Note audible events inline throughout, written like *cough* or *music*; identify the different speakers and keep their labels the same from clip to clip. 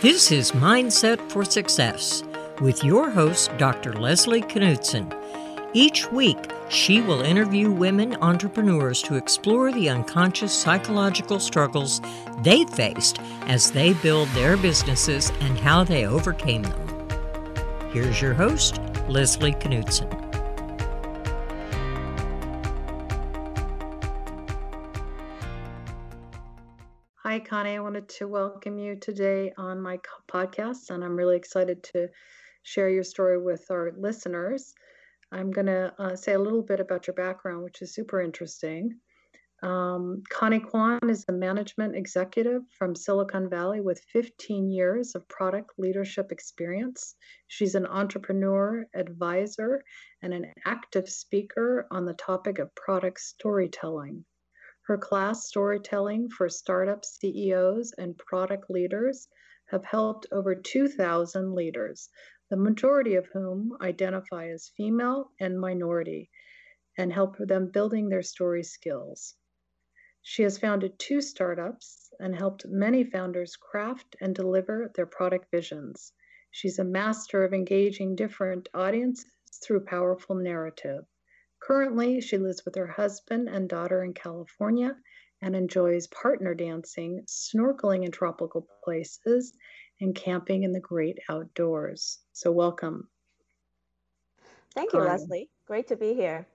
Speaker 1: This is Mindset for Success with your host, Dr. Leslie Knudsen. Each week, she will interview women entrepreneurs to explore the unconscious psychological struggles they faced as they build their businesses and how they overcame them. Here's your host, Leslie Knudsen.
Speaker 2: Connie. I wanted to welcome you today on my podcast, and I'm really excited to share your story with our listeners. I'm going to uh, say a little bit about your background, which is super interesting. Um, Connie Kwan is a management executive from Silicon Valley with 15 years of product leadership experience. She's an entrepreneur, advisor, and an active speaker on the topic of product storytelling. Her class, Storytelling for Startup CEOs and Product Leaders, have helped over 2,000 leaders, the majority of whom identify as female and minority, and help them building their story skills. She has founded two startups and helped many founders craft and deliver their product visions. She's a master of engaging different audiences through powerful narrative. Currently, she lives with her husband and daughter in California and enjoys partner dancing, snorkeling in tropical places, and camping in the great outdoors. So, welcome.
Speaker 3: Thank you, Connie. Leslie. Great to be here.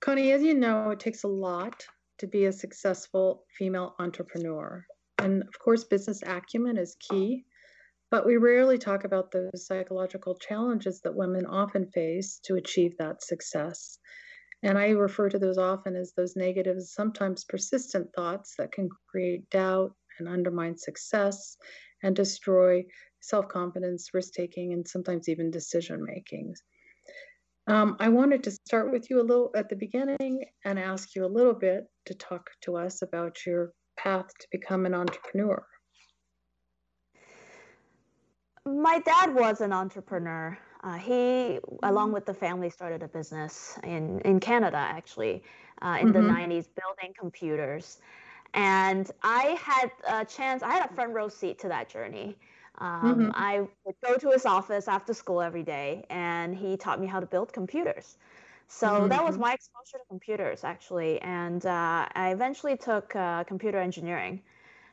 Speaker 2: Connie, as you know, it takes a lot to be a successful female entrepreneur. And of course, business acumen is key. But we rarely talk about those psychological challenges that women often face to achieve that success. And I refer to those often as those negative, sometimes persistent thoughts that can create doubt and undermine success and destroy self confidence, risk taking, and sometimes even decision making. Um, I wanted to start with you a little at the beginning and ask you a little bit to talk to us about your path to become an entrepreneur
Speaker 3: my dad was an entrepreneur. Uh, he, along with the family, started a business in, in Canada, actually, uh, in mm-hmm. the 90s, building computers. And I had a chance, I had a front row seat to that journey. Um, mm-hmm. I would go to his office after school every day, and he taught me how to build computers. So mm-hmm. that was mm-hmm. my exposure to computers, actually. And uh, I eventually took uh, computer engineering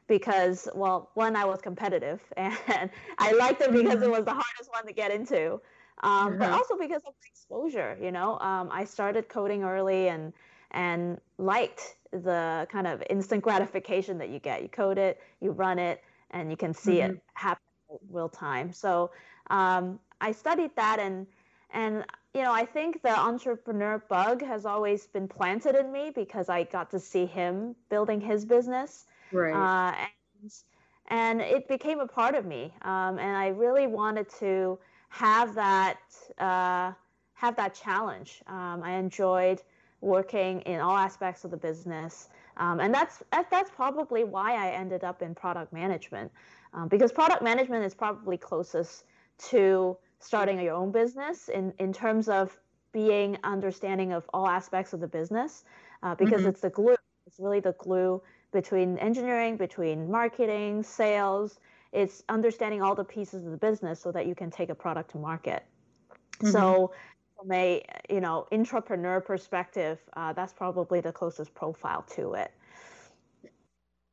Speaker 3: because well one i was competitive *laughs* and i liked it because it mm-hmm. was the hardest one to get into um, but also because of the exposure you know? Um, i started coding early and and liked the kind of instant gratification that you get. You code it you run it and you can see mm-hmm. it happen real time. So um, i studied that and and you know i think the entrepreneur bug has always been planted in me because i got to see him building his business
Speaker 2: Right. Uh,
Speaker 3: and, and it became a part of me. Um, and I really wanted to have that uh, have that challenge. Um, I enjoyed working in all aspects of the business. Um, and that's that's probably why I ended up in product management, um, because product management is probably closest to starting your own business in in terms of being understanding of all aspects of the business, uh, because mm-hmm. it's the glue. It's really the glue between engineering, between marketing, sales. It's understanding all the pieces of the business so that you can take a product to market. Mm-hmm. So, from a you know entrepreneur perspective, uh, that's probably the closest profile to it.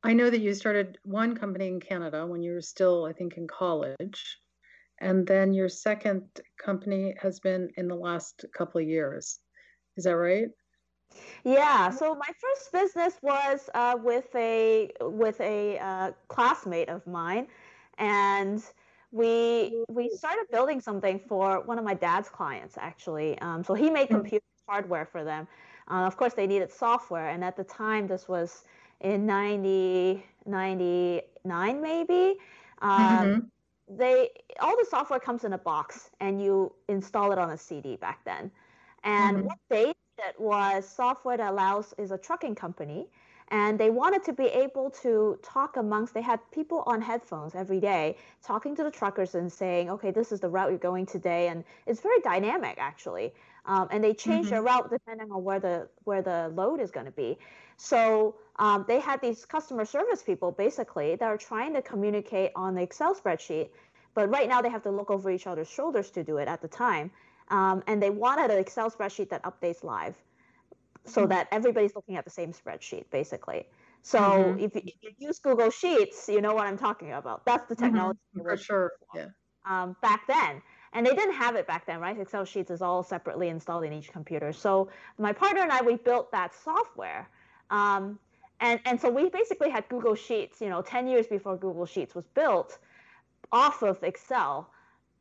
Speaker 2: I know that you started one company in Canada when you were still, I think, in college, and then your second company has been in the last couple of years. Is that right?
Speaker 3: Yeah, so my first business was uh, with a with a uh, classmate of mine, and we we started building something for one of my dad's clients actually. Um, so he made hmm. computer hardware for them. Uh, of course, they needed software, and at the time, this was in 90, 99 maybe. Um, mm-hmm. They all the software comes in a box, and you install it on a CD back then. And mm-hmm. what they it was software that allows is a trucking company and they wanted to be able to talk amongst they had people on headphones every day talking to the truckers and saying okay this is the route you're going today and it's very dynamic actually um, and they change mm-hmm. their route depending on where the where the load is going to be so um, they had these customer service people basically that are trying to communicate on the excel spreadsheet but right now they have to look over each other's shoulders to do it at the time um, and they wanted an excel spreadsheet that updates live so mm-hmm. that everybody's looking at the same spreadsheet basically. So mm-hmm. if, you, if, you, use Google Sheets, you know what I'm talking about. That's the mm-hmm. technology
Speaker 2: mm-hmm. for sure. Yeah.
Speaker 3: Um, back then, and they didn't have it back then, right? Excel Sheets is all separately installed in each computer. So my partner and I, we built that software. Um, and, and so we basically had Google Sheets, you know, 10 years before Google Sheets was built off of Excel,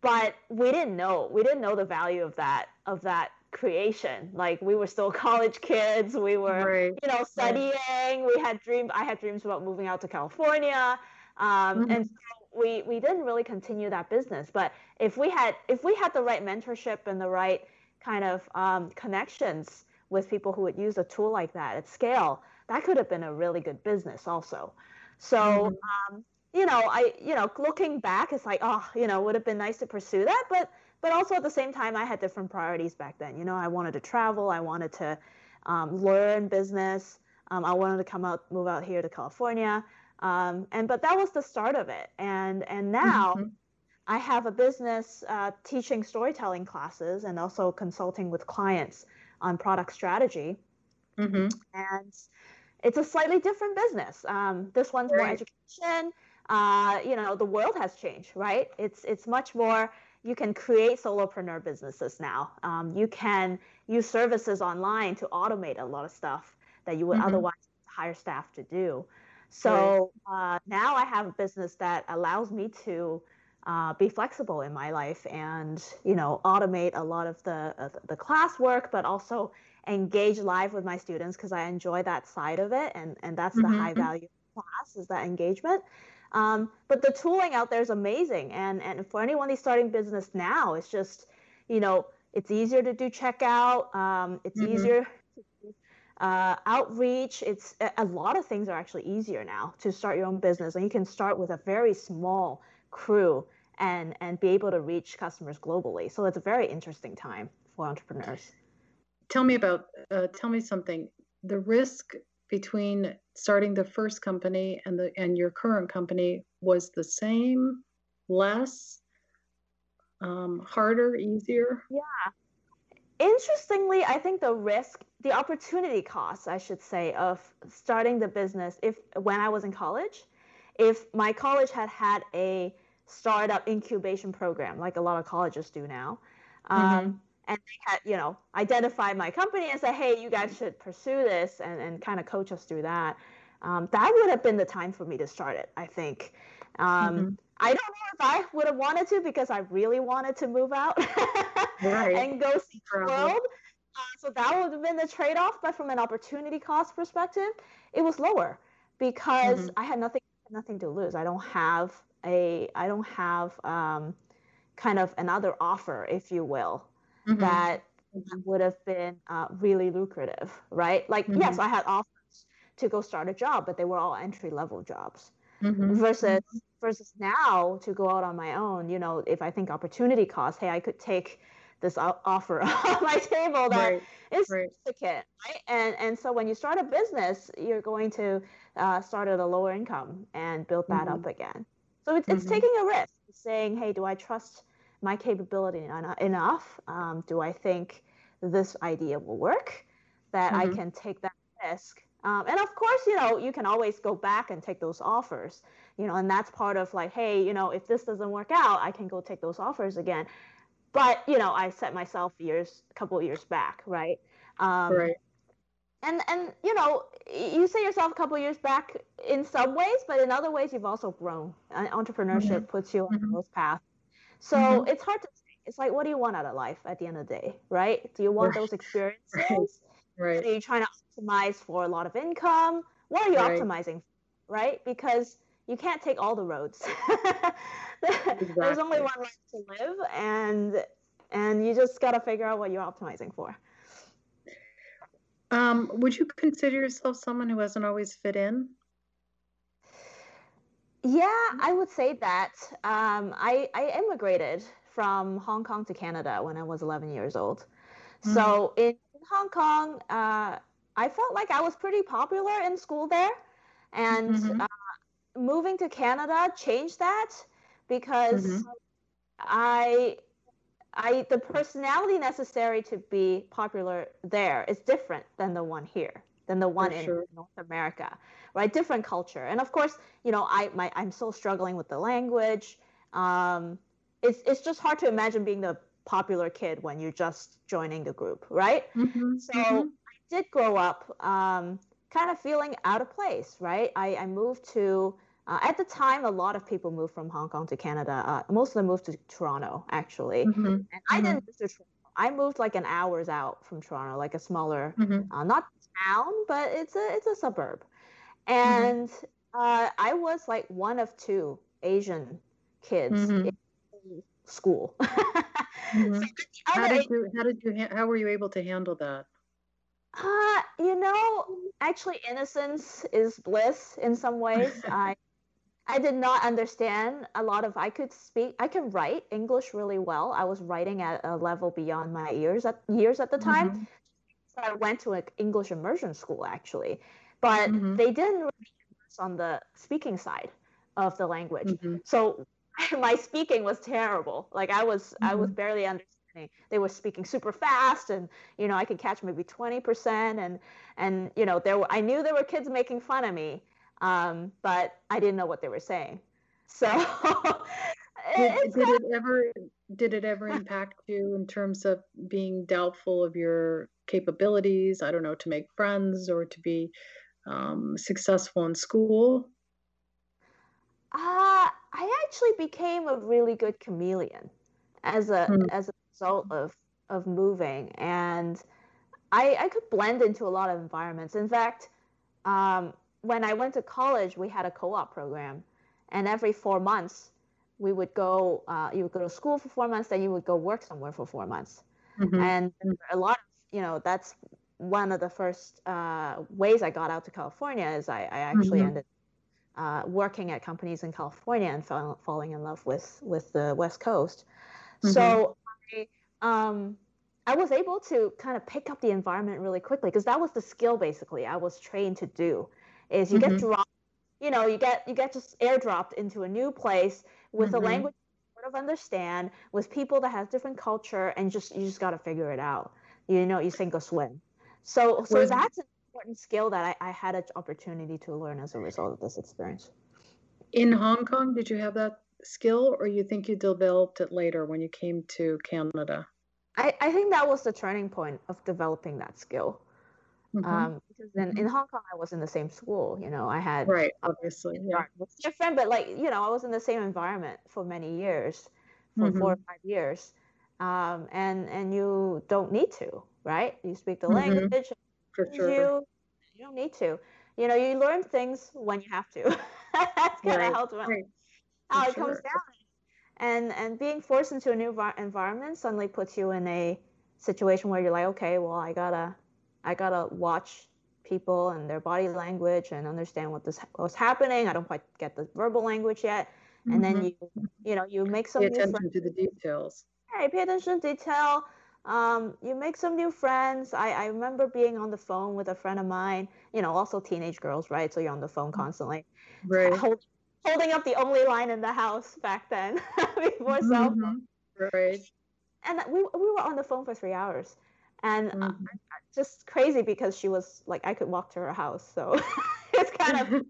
Speaker 3: but we didn't know, we didn't know the value of that, of that creation like we were still *laughs* college kids we were right. you know studying right. we had dreams i had dreams about moving out to california um, mm-hmm. and so we we didn't really continue that business but if we had if we had the right mentorship and the right kind of um, connections with people who would use a tool like that at scale that could have been a really good business also so mm-hmm. um, you know i you know looking back it's like oh you know would have been nice to pursue that but but also at the same time i had different priorities back then you know i wanted to travel i wanted to um, learn business um, i wanted to come out move out here to california um, and but that was the start of it and and now mm-hmm. i have a business uh, teaching storytelling classes and also consulting with clients on product strategy mm-hmm. and it's a slightly different business um, this one's right. more education uh, you know the world has changed right it's it's much more you can create solopreneur businesses now. Um, you can use services online to automate a lot of stuff that you would mm-hmm. otherwise hire staff to do. So uh, now I have a business that allows me to uh, be flexible in my life and you know automate a lot of the uh, the class work, but also engage live with my students because I enjoy that side of it, and and that's mm-hmm. the high value class is that engagement. Um, but the tooling out there is amazing. And, and for anyone who's starting business now, it's just, you know, it's easier to do checkout. Um, it's mm-hmm. easier to do, uh, outreach. It's a lot of things are actually easier now to start your own business. And you can start with a very small crew and, and be able to reach customers globally. So it's a very interesting time for entrepreneurs.
Speaker 2: Tell me about, uh, tell me something. The risk between starting the first company and the and your current company was the same, less, um, harder, easier?
Speaker 3: Yeah. Interestingly, I think the risk, the opportunity cost, I should say, of starting the business, if when I was in college, if my college had had a startup incubation program like a lot of colleges do now, um, mm-hmm and they had, you know, identified my company and said, hey, you guys should pursue this and, and kind of coach us through that. Um, that would have been the time for me to start it, I think. Um, mm-hmm. I don't know if I would have wanted to because I really wanted to move out *laughs* right. and go see the world. Uh, so that would have been the trade off. But from an opportunity cost perspective, it was lower because mm-hmm. I had nothing nothing to lose. I don't have a I don't have um, kind of another offer, if you will, mm-hmm. that would have been uh, really lucrative, right? Like, mm-hmm. yes, I had offers to go start a job, but they were all entry level jobs. Mm-hmm. Versus mm-hmm. versus now to go out on my own, you know, if I think opportunity cost, hey, I could take this offer *laughs* on my table that right. is right. significant, right? And and so when you start a business, you're going to uh, start at a lower income and build that mm-hmm. up again. So it's, it's mm-hmm. taking a risk, saying, hey, do I trust my capability enough? Um, do I think this idea will work? That mm-hmm. I can take that risk. Um, and of course, you know, you can always go back and take those offers, you know, and that's part of like, hey, you know, if this doesn't work out, I can go take those offers again. But, you know, I set myself years, a couple of years back, right? Um, right. And, and you know you set yourself a couple years back in some ways but in other ways you've also grown entrepreneurship mm-hmm. puts you on mm-hmm. those paths so mm-hmm. it's hard to say. It's like, what do you want out of life at the end of the day, right? Do you want right. those experiences? Right. right. Are you trying to optimize for a lot of income? What are you right. optimizing for, right? Because you can't take all the roads. exactly. *laughs* There's only one life to live, and and you just got to figure out what you're optimizing for.
Speaker 2: Um, would you consider yourself someone who hasn't always fit in?
Speaker 3: Yeah, I would say that. Um, I, I immigrated from Hong Kong to Canada when I was 11 years old. Mm-hmm. So in Hong Kong, uh, I felt like I was pretty popular in school there. And mm-hmm. uh, moving to Canada changed that because mm-hmm. I I the personality necessary to be popular there is different than the one here, than the one For in sure. North America, right? Different culture, and of course, you know, I my I'm still struggling with the language. Um, it's it's just hard to imagine being the popular kid when you're just joining the group, right? Mm-hmm. So mm-hmm. I did grow up um, kind of feeling out of place, right? I, I moved to uh, at the time, a lot of people moved from Hong Kong to Canada. Uh, most of them moved to Toronto, actually. Mm-hmm. And I mm-hmm. didn't move to Toronto. I moved like an hours out from Toronto, like a smaller, mm-hmm. uh, not town, but it's a it's a suburb. Mm-hmm. And uh, I was like one of two Asian kids mm-hmm. in school. *laughs*
Speaker 2: Mm-hmm. so how did you how did you how were you able to handle that?
Speaker 3: Uh, you know, actually, innocence is bliss in some ways. *laughs* I I did not understand a lot of. I could speak. I can write English really well. I was writing at a level beyond my ears at years at the time. Mm-hmm. So I went to an English immersion school actually, but mm-hmm. they didn't really on the speaking side of the language. Mm-hmm. So *laughs* my speaking was terrible. Like I was I was mm-hmm. barely understanding. They were speaking super fast, and you know I could catch maybe twenty percent, and and you know there were I knew there were kids making fun of me um, but I didn't know what they were saying. So *laughs*
Speaker 2: did, did it ever did it ever impact you in terms of being doubtful of your capabilities? I don't know to make friends or to be um, successful in school.
Speaker 3: Uh, I actually became a really good chameleon as a hmm. as a result of of moving, and I I could blend into a lot of environments. In fact, um, when I went to college, we had a co-op program, and every four months, we would go. Uh, you would go to school for four months, then you would go work somewhere for four months, mm-hmm. and a lot of you know that's one of the first uh, ways I got out to California is I, I actually mm-hmm. ended uh, working at companies in California and fell, falling in love with with the West Coast. Mm-hmm. So I, um, I was able to kind of pick up the environment really quickly because that was the skill basically I was trained to do is you mm-hmm. get dropped you know you get you get just airdropped into a new place with mm-hmm. a language you sort of understand with people that have different culture and just you just got to figure it out you know you sink or swim so so that's an important skill that I, I had an opportunity to learn as a result of this experience
Speaker 2: in hong kong did you have that skill or you think you developed it later when you came to canada
Speaker 3: I, I think that was the turning point of developing that skill Mm-hmm. Um, because then in mm-hmm. Hong Kong, I was in the same school. You know, I had
Speaker 2: right, obviously, yeah,
Speaker 3: was different, but like you know, I was in the same environment for many years, for mm-hmm. four or five years, um, and and you don't need to, right? You speak the mm-hmm. language,
Speaker 2: for sure.
Speaker 3: You you don't need to. You know, you learn things when you have to. *laughs* That's kind of right. how, right. how it sure. comes down. And and being forced into a new environment suddenly puts you in a situation where you're like, okay, well, I gotta I gotta watch people and their body language and understand what this what's happening. I don't quite get the verbal language yet, mm-hmm. and then mm-hmm. you you know you make some
Speaker 2: pay attention to the details.
Speaker 3: Hey, pay attention to detail. Um, you make some new friends. I, I remember being on the phone with a friend of mine. You know, also teenage girls, right? So you're on the phone mm-hmm. constantly.
Speaker 2: Right. *laughs*
Speaker 3: Hold, holding up the only line in the house back then *laughs* before mm-hmm. cell phone.
Speaker 2: Right.
Speaker 3: And we we were on the phone for three hours and mm-hmm. uh, just crazy because she was like I could walk to her house, so *laughs* it's kind of.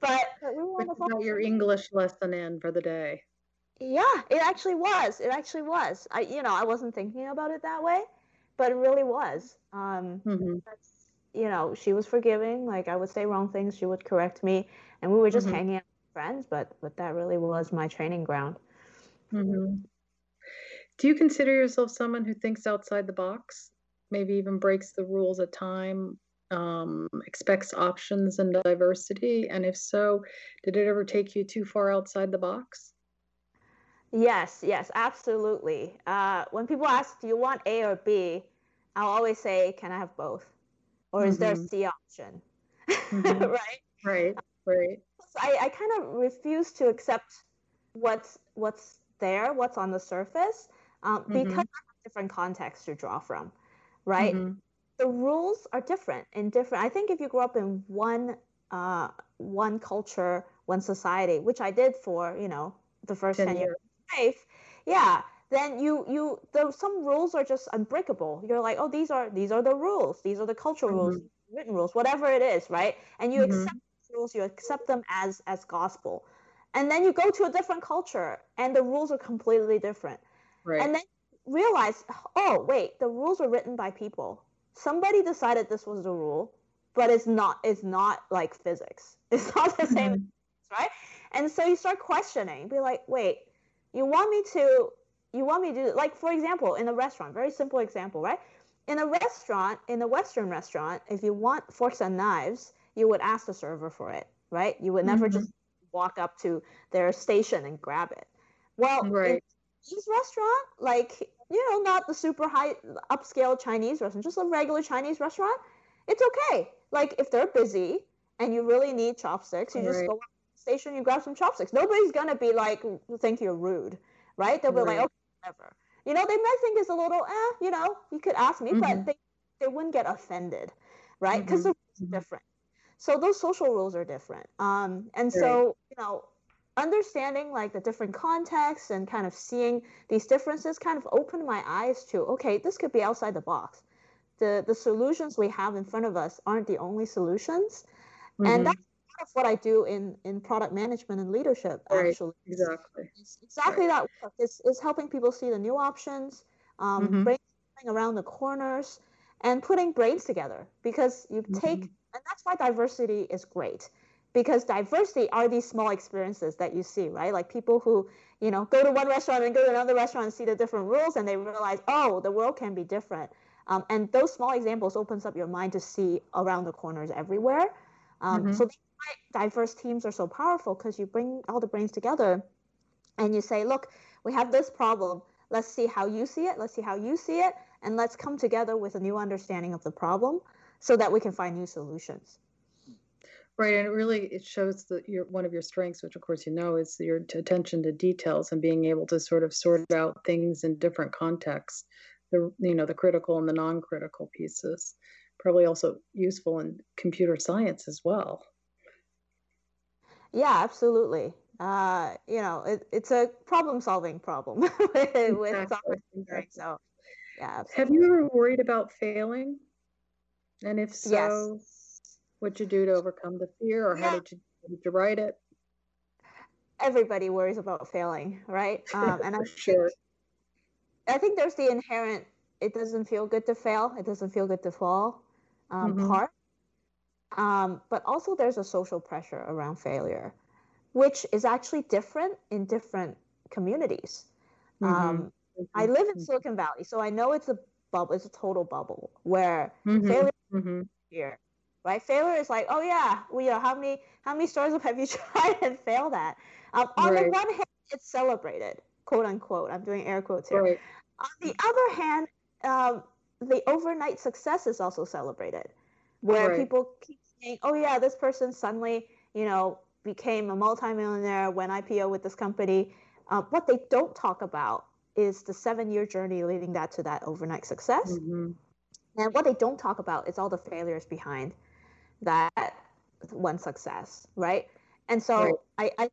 Speaker 3: But,
Speaker 2: but we were got your English lesson in for the day.
Speaker 3: Yeah, it actually was. It actually was. I, you know, I wasn't thinking about it that way, but it really was. Um, mm-hmm. You know, she was forgiving. Like I would say wrong things, she would correct me, and we were just mm-hmm. hanging out with friends. But but that really was my training ground.
Speaker 2: Mm-hmm. Do you consider yourself someone who thinks outside the box, maybe even breaks the rules at time, um, expects options and diversity? And if so, did it ever take you too far outside the box?
Speaker 3: Yes, yes, absolutely. Uh, when people ask, do you want A or B? I'll always say, can I have both? or is there a mm-hmm. C option? *laughs* Mm-hmm. right?
Speaker 2: Right. Right.
Speaker 3: So I, I kind of refuse to accept what's what's there, what's on the surface, um, mm-hmm. because different contexts to draw from, right? Mm-hmm. The rules are different in different. I think if you grow up in one uh, one culture, one society, which I did for you know the first ten, 10 years of life, yeah, then you you though some rules are just unbreakable. You're like, oh, these are these are the rules. These are the cultural mm-hmm. rules, written rules, whatever it is, right? And you mm-hmm. accept rules, you accept them as as gospel. And then you go to a different culture and the rules are completely different. Right. And then realize, oh, wait, the rules were written by people. Somebody decided this was the rule, but it's not it's not like physics. *laughs* It's not the same, mm-hmm. right? And so you start questioning, be like, wait, you want me to you want me to like for example, in a restaurant, very simple example, right? In a restaurant, in a Western restaurant, if you want forks and knives, you would ask the server for it, right? You would never mm-hmm. just walk up to their station and grab it. Well, right. Chinese restaurant, like you know, not the super high upscale Chinese restaurant, just a regular Chinese restaurant, it's okay. Like if they're busy and you really need chopsticks, you right. just go station, you grab some chopsticks. Nobody's gonna be like, think you're rude, right? They'll be right. like, okay, whatever. You know, they might think it's a little, eh, you know, you could ask me, mm-hmm. but they, they wouldn't get offended, right? Because mm-hmm. the rules are different. So those social rules are different. Um, and right. so, you know, understanding like the different contexts and kind of seeing these differences kind of opened my eyes to okay this could be outside the box the the solutions we have in front of us aren't the only solutions mm-hmm. and that's of what i do in in product management and leadership right. actually
Speaker 2: exactly
Speaker 3: it's exactly right. that work is, is helping people see the new options um, mm-hmm. brainstorming around the corners and putting brains together because you mm-hmm. take and that's why diversity is great because diversity are these small experiences that you see, right? Like people who, you know, go to one restaurant and go to another restaurant and see the different rules and they realize, oh, the world can be different. Um, and those small examples opens up your mind to see around the corners everywhere. Um, mm-hmm. So diverse teams are so powerful because you bring all the brains together and you say, look, we have this problem. Let's see how you see it. Let's see how you see it. And let's come together with a new understanding of the problem so that we can find new solutions.
Speaker 2: Right, and it really it shows that your one of your strengths, which of course you know, is your attention to details and being able to sort of sort out things in different contexts. The you know the critical and the non-critical pieces, probably also useful in computer science as well.
Speaker 3: Yeah, absolutely. Uh, you know, it, it's a problem-solving problem *laughs* with, exactly. with software engineering. So, yeah. Absolutely.
Speaker 2: Have you ever worried about failing? And if so, yes What'd you do to overcome the fear, or how did you, did you write it?
Speaker 3: Everybody worries about failing, right? *laughs* Um, and I sure. I think there's the inherent it doesn't feel good to fail, it doesn't feel good to fall um, mm-hmm. part. Um, but also there's a social pressure around failure, which is actually different in different communities. Mm-hmm. Um, I live in mm-hmm. Silicon Valley, so I know it's a bubble, it's a total bubble where mm-hmm. failure mm-hmm. here right? Failure is like, oh yeah, well, you know, how many how many startups have you *laughs* tried and failed at? Um, on right. the one hand, it's celebrated, quote unquote. I'm doing air quotes here. Right. On the other hand, um, the overnight success is also celebrated, where right. people keep saying, oh yeah, this person suddenly, you know, became a multimillionaire when IPO with this company. Uh, what they don't talk about is the seven-year journey leading that to that overnight success. Mm-hmm. And what they don't talk about is all the failures behind that one success, right? And so right. I, I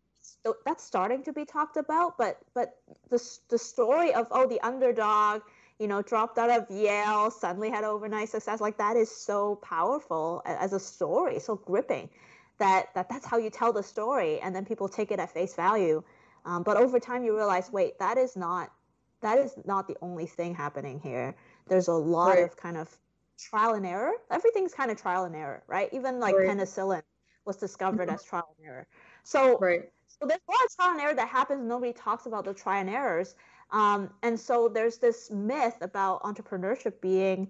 Speaker 3: that's starting to be talked about, but but the the story of oh the underdog, you know, dropped out of Yale, suddenly had overnight success, like that is so powerful as a story, so gripping, that that that's how you tell the story, and then people take it at face value. Um, but over time, you realize, wait, that is not that is not the only thing happening here. There's a lot right. of kind of trial and error. Everything's kind of trial and error, right? Even like right. penicillin was discovered mm-hmm. as trial and error. So, right. so there's a lot of trial and error that happens. Nobody talks about the trial and errors. Um, and so there's this myth about entrepreneurship being,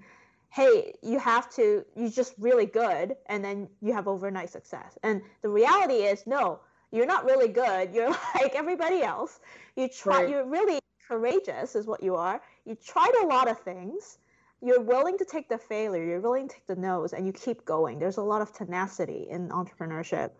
Speaker 3: hey, you have to, you're just really good, and then you have overnight success. And the reality is, no, you're not really good. You're *laughs* like everybody else. You try, right. you're really courageous, is what you are. You tried a lot of things you're willing to take the failure, you're willing to take the no's, and you keep going. There's a lot of tenacity in entrepreneurship,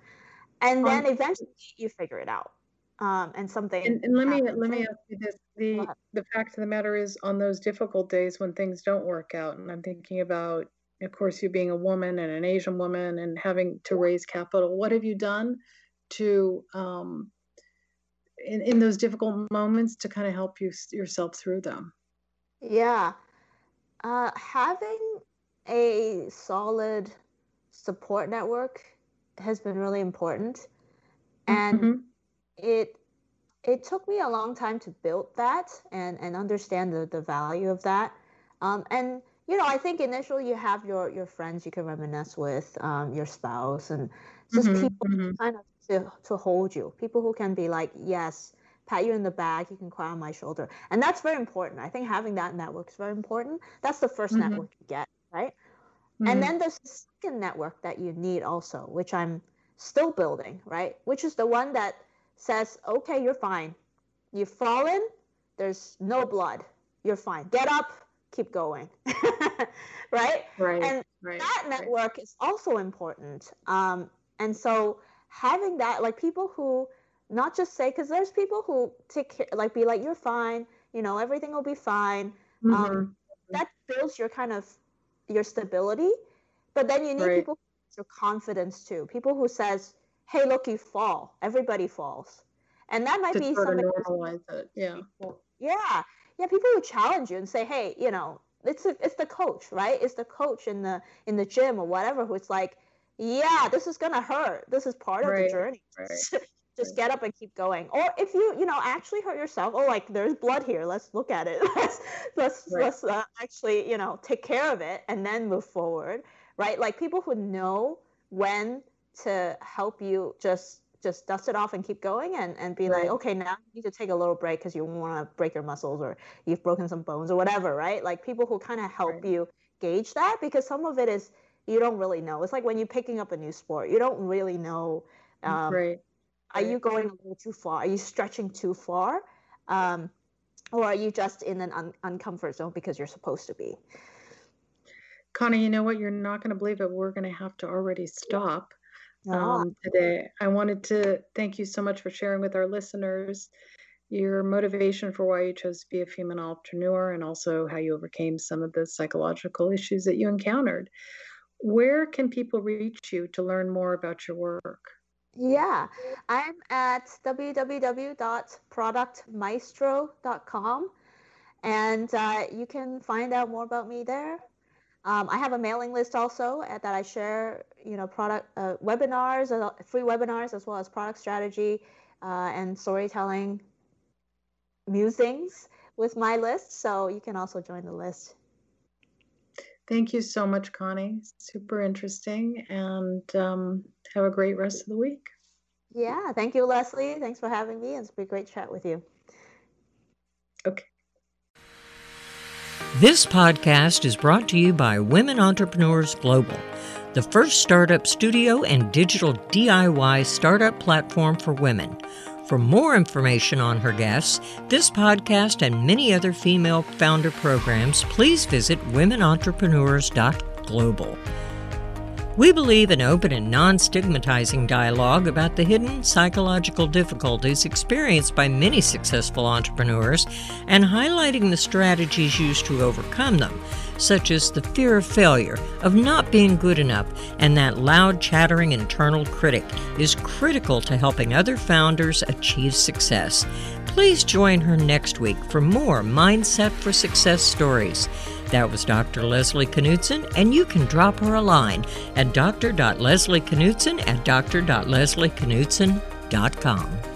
Speaker 3: and then um, eventually you figure it out. Um, and something.
Speaker 2: And, and let me let me ask you this: the the fact of the matter is, on those difficult days when things don't work out, and I'm thinking about, of course, you being a woman and an Asian woman and having to raise capital. What have you done to um, in, in those difficult moments to kind of help you yourself through them?
Speaker 3: Yeah. Uh, having a solid support network has been really important. And mm-hmm. It it took me a long time to build that and, and understand the, the value of that. Um, and you know, I think initially you have your your friends you can reminisce with, um, your spouse, and just mm-hmm, people mm-hmm. kind of to, to hold you. People who can be like, yes, pat you in the back, you can cry on my shoulder. And that's very important. I think having that network is very important. That's the 1st mm-hmm. network you get, right? Mm-hmm. And then there's the second network that you need also, which I'm still building, right? Which is the one that says, okay, you're fine. You've fallen, there's no blood. You're fine. Get up, keep going. *laughs* right?
Speaker 2: Right.
Speaker 3: And
Speaker 2: right,
Speaker 3: that network right. is also important. Um, and so having that, like people who not just say, because there's people who take care, like be like, you're fine, you know, everything will be fine. Um, mm-hmm. Um, that builds your kind of your stability. But then you need right. people your confidence too. People who says, "Hey, look, you fall. Everybody falls," and that might
Speaker 2: to
Speaker 3: be
Speaker 2: somebody. Normalize it. Yeah.
Speaker 3: Yeah. Yeah. People who challenge you and say, "Hey, you know, it's a, it's the coach, right? It's the coach in the in the gym or whatever who's like, yeah, this is gonna hurt. This is part right. of the journey.
Speaker 2: Right. *laughs*
Speaker 3: Just get up and keep going. Or if you, you know, actually hurt yourself, oh, like there's blood here. Let's look at it. *laughs* let's let's right. let's uh, actually, you know, take care of it and then move forward, right? Like people who know when to help you just just dust it off and keep going and, and be right. like, okay, now you need to take a little break because you want to break your muscles or you've broken some bones or whatever, right? Like people who kind of help right. you gauge that because some of it is you don't really know. It's like when you're picking up a new sport, you don't really know.
Speaker 2: Um, right.
Speaker 3: Are you going a little too far? Are you stretching too far? Um, or are you just in an un- uncomfort zone because you're supposed to be?
Speaker 2: Connie, you know what? You're not going to believe it. We're going to have to already stop. Um, today. I wanted to thank you so much for sharing with our listeners your motivation for why you chose to be a female entrepreneur and also how you overcame some of the psychological issues that you encountered. Where can people reach you to learn more about your work?
Speaker 3: Yeah, I'm at www.productmaestro.com and uh, you can find out more about me there. Um, I have a mailing list also that I share, you know, product uh, webinars, uh, free webinars, as well as product strategy uh, and storytelling musings with my list. So you can also join the list.
Speaker 2: Thank you so much, Connie. Super interesting. And um, have a great rest of the week.
Speaker 3: Yeah. Thank you, Leslie. Thanks for having me. It's been a great chat with you.
Speaker 2: Okay.
Speaker 1: This podcast is brought to you by Women Entrepreneurs Global, the first startup studio and digital DIY startup platform for women. For more information on her guests, this podcast, and many other female founder programs, please visit womenentrepreneurs.global. We believe in open and non stigmatizing dialogue about the hidden psychological difficulties experienced by many successful entrepreneurs and highlighting the strategies used to overcome them, such as the fear of failure, of not being good enough, and that loud, chattering internal critic is critical to helping other founders achieve success. Please join her next week for more Mindset for Success stories. That was Dr. Leslie Knudsen, and you can drop her a line at dr.leslieKnudsen at dr.leslieKnudsen.com.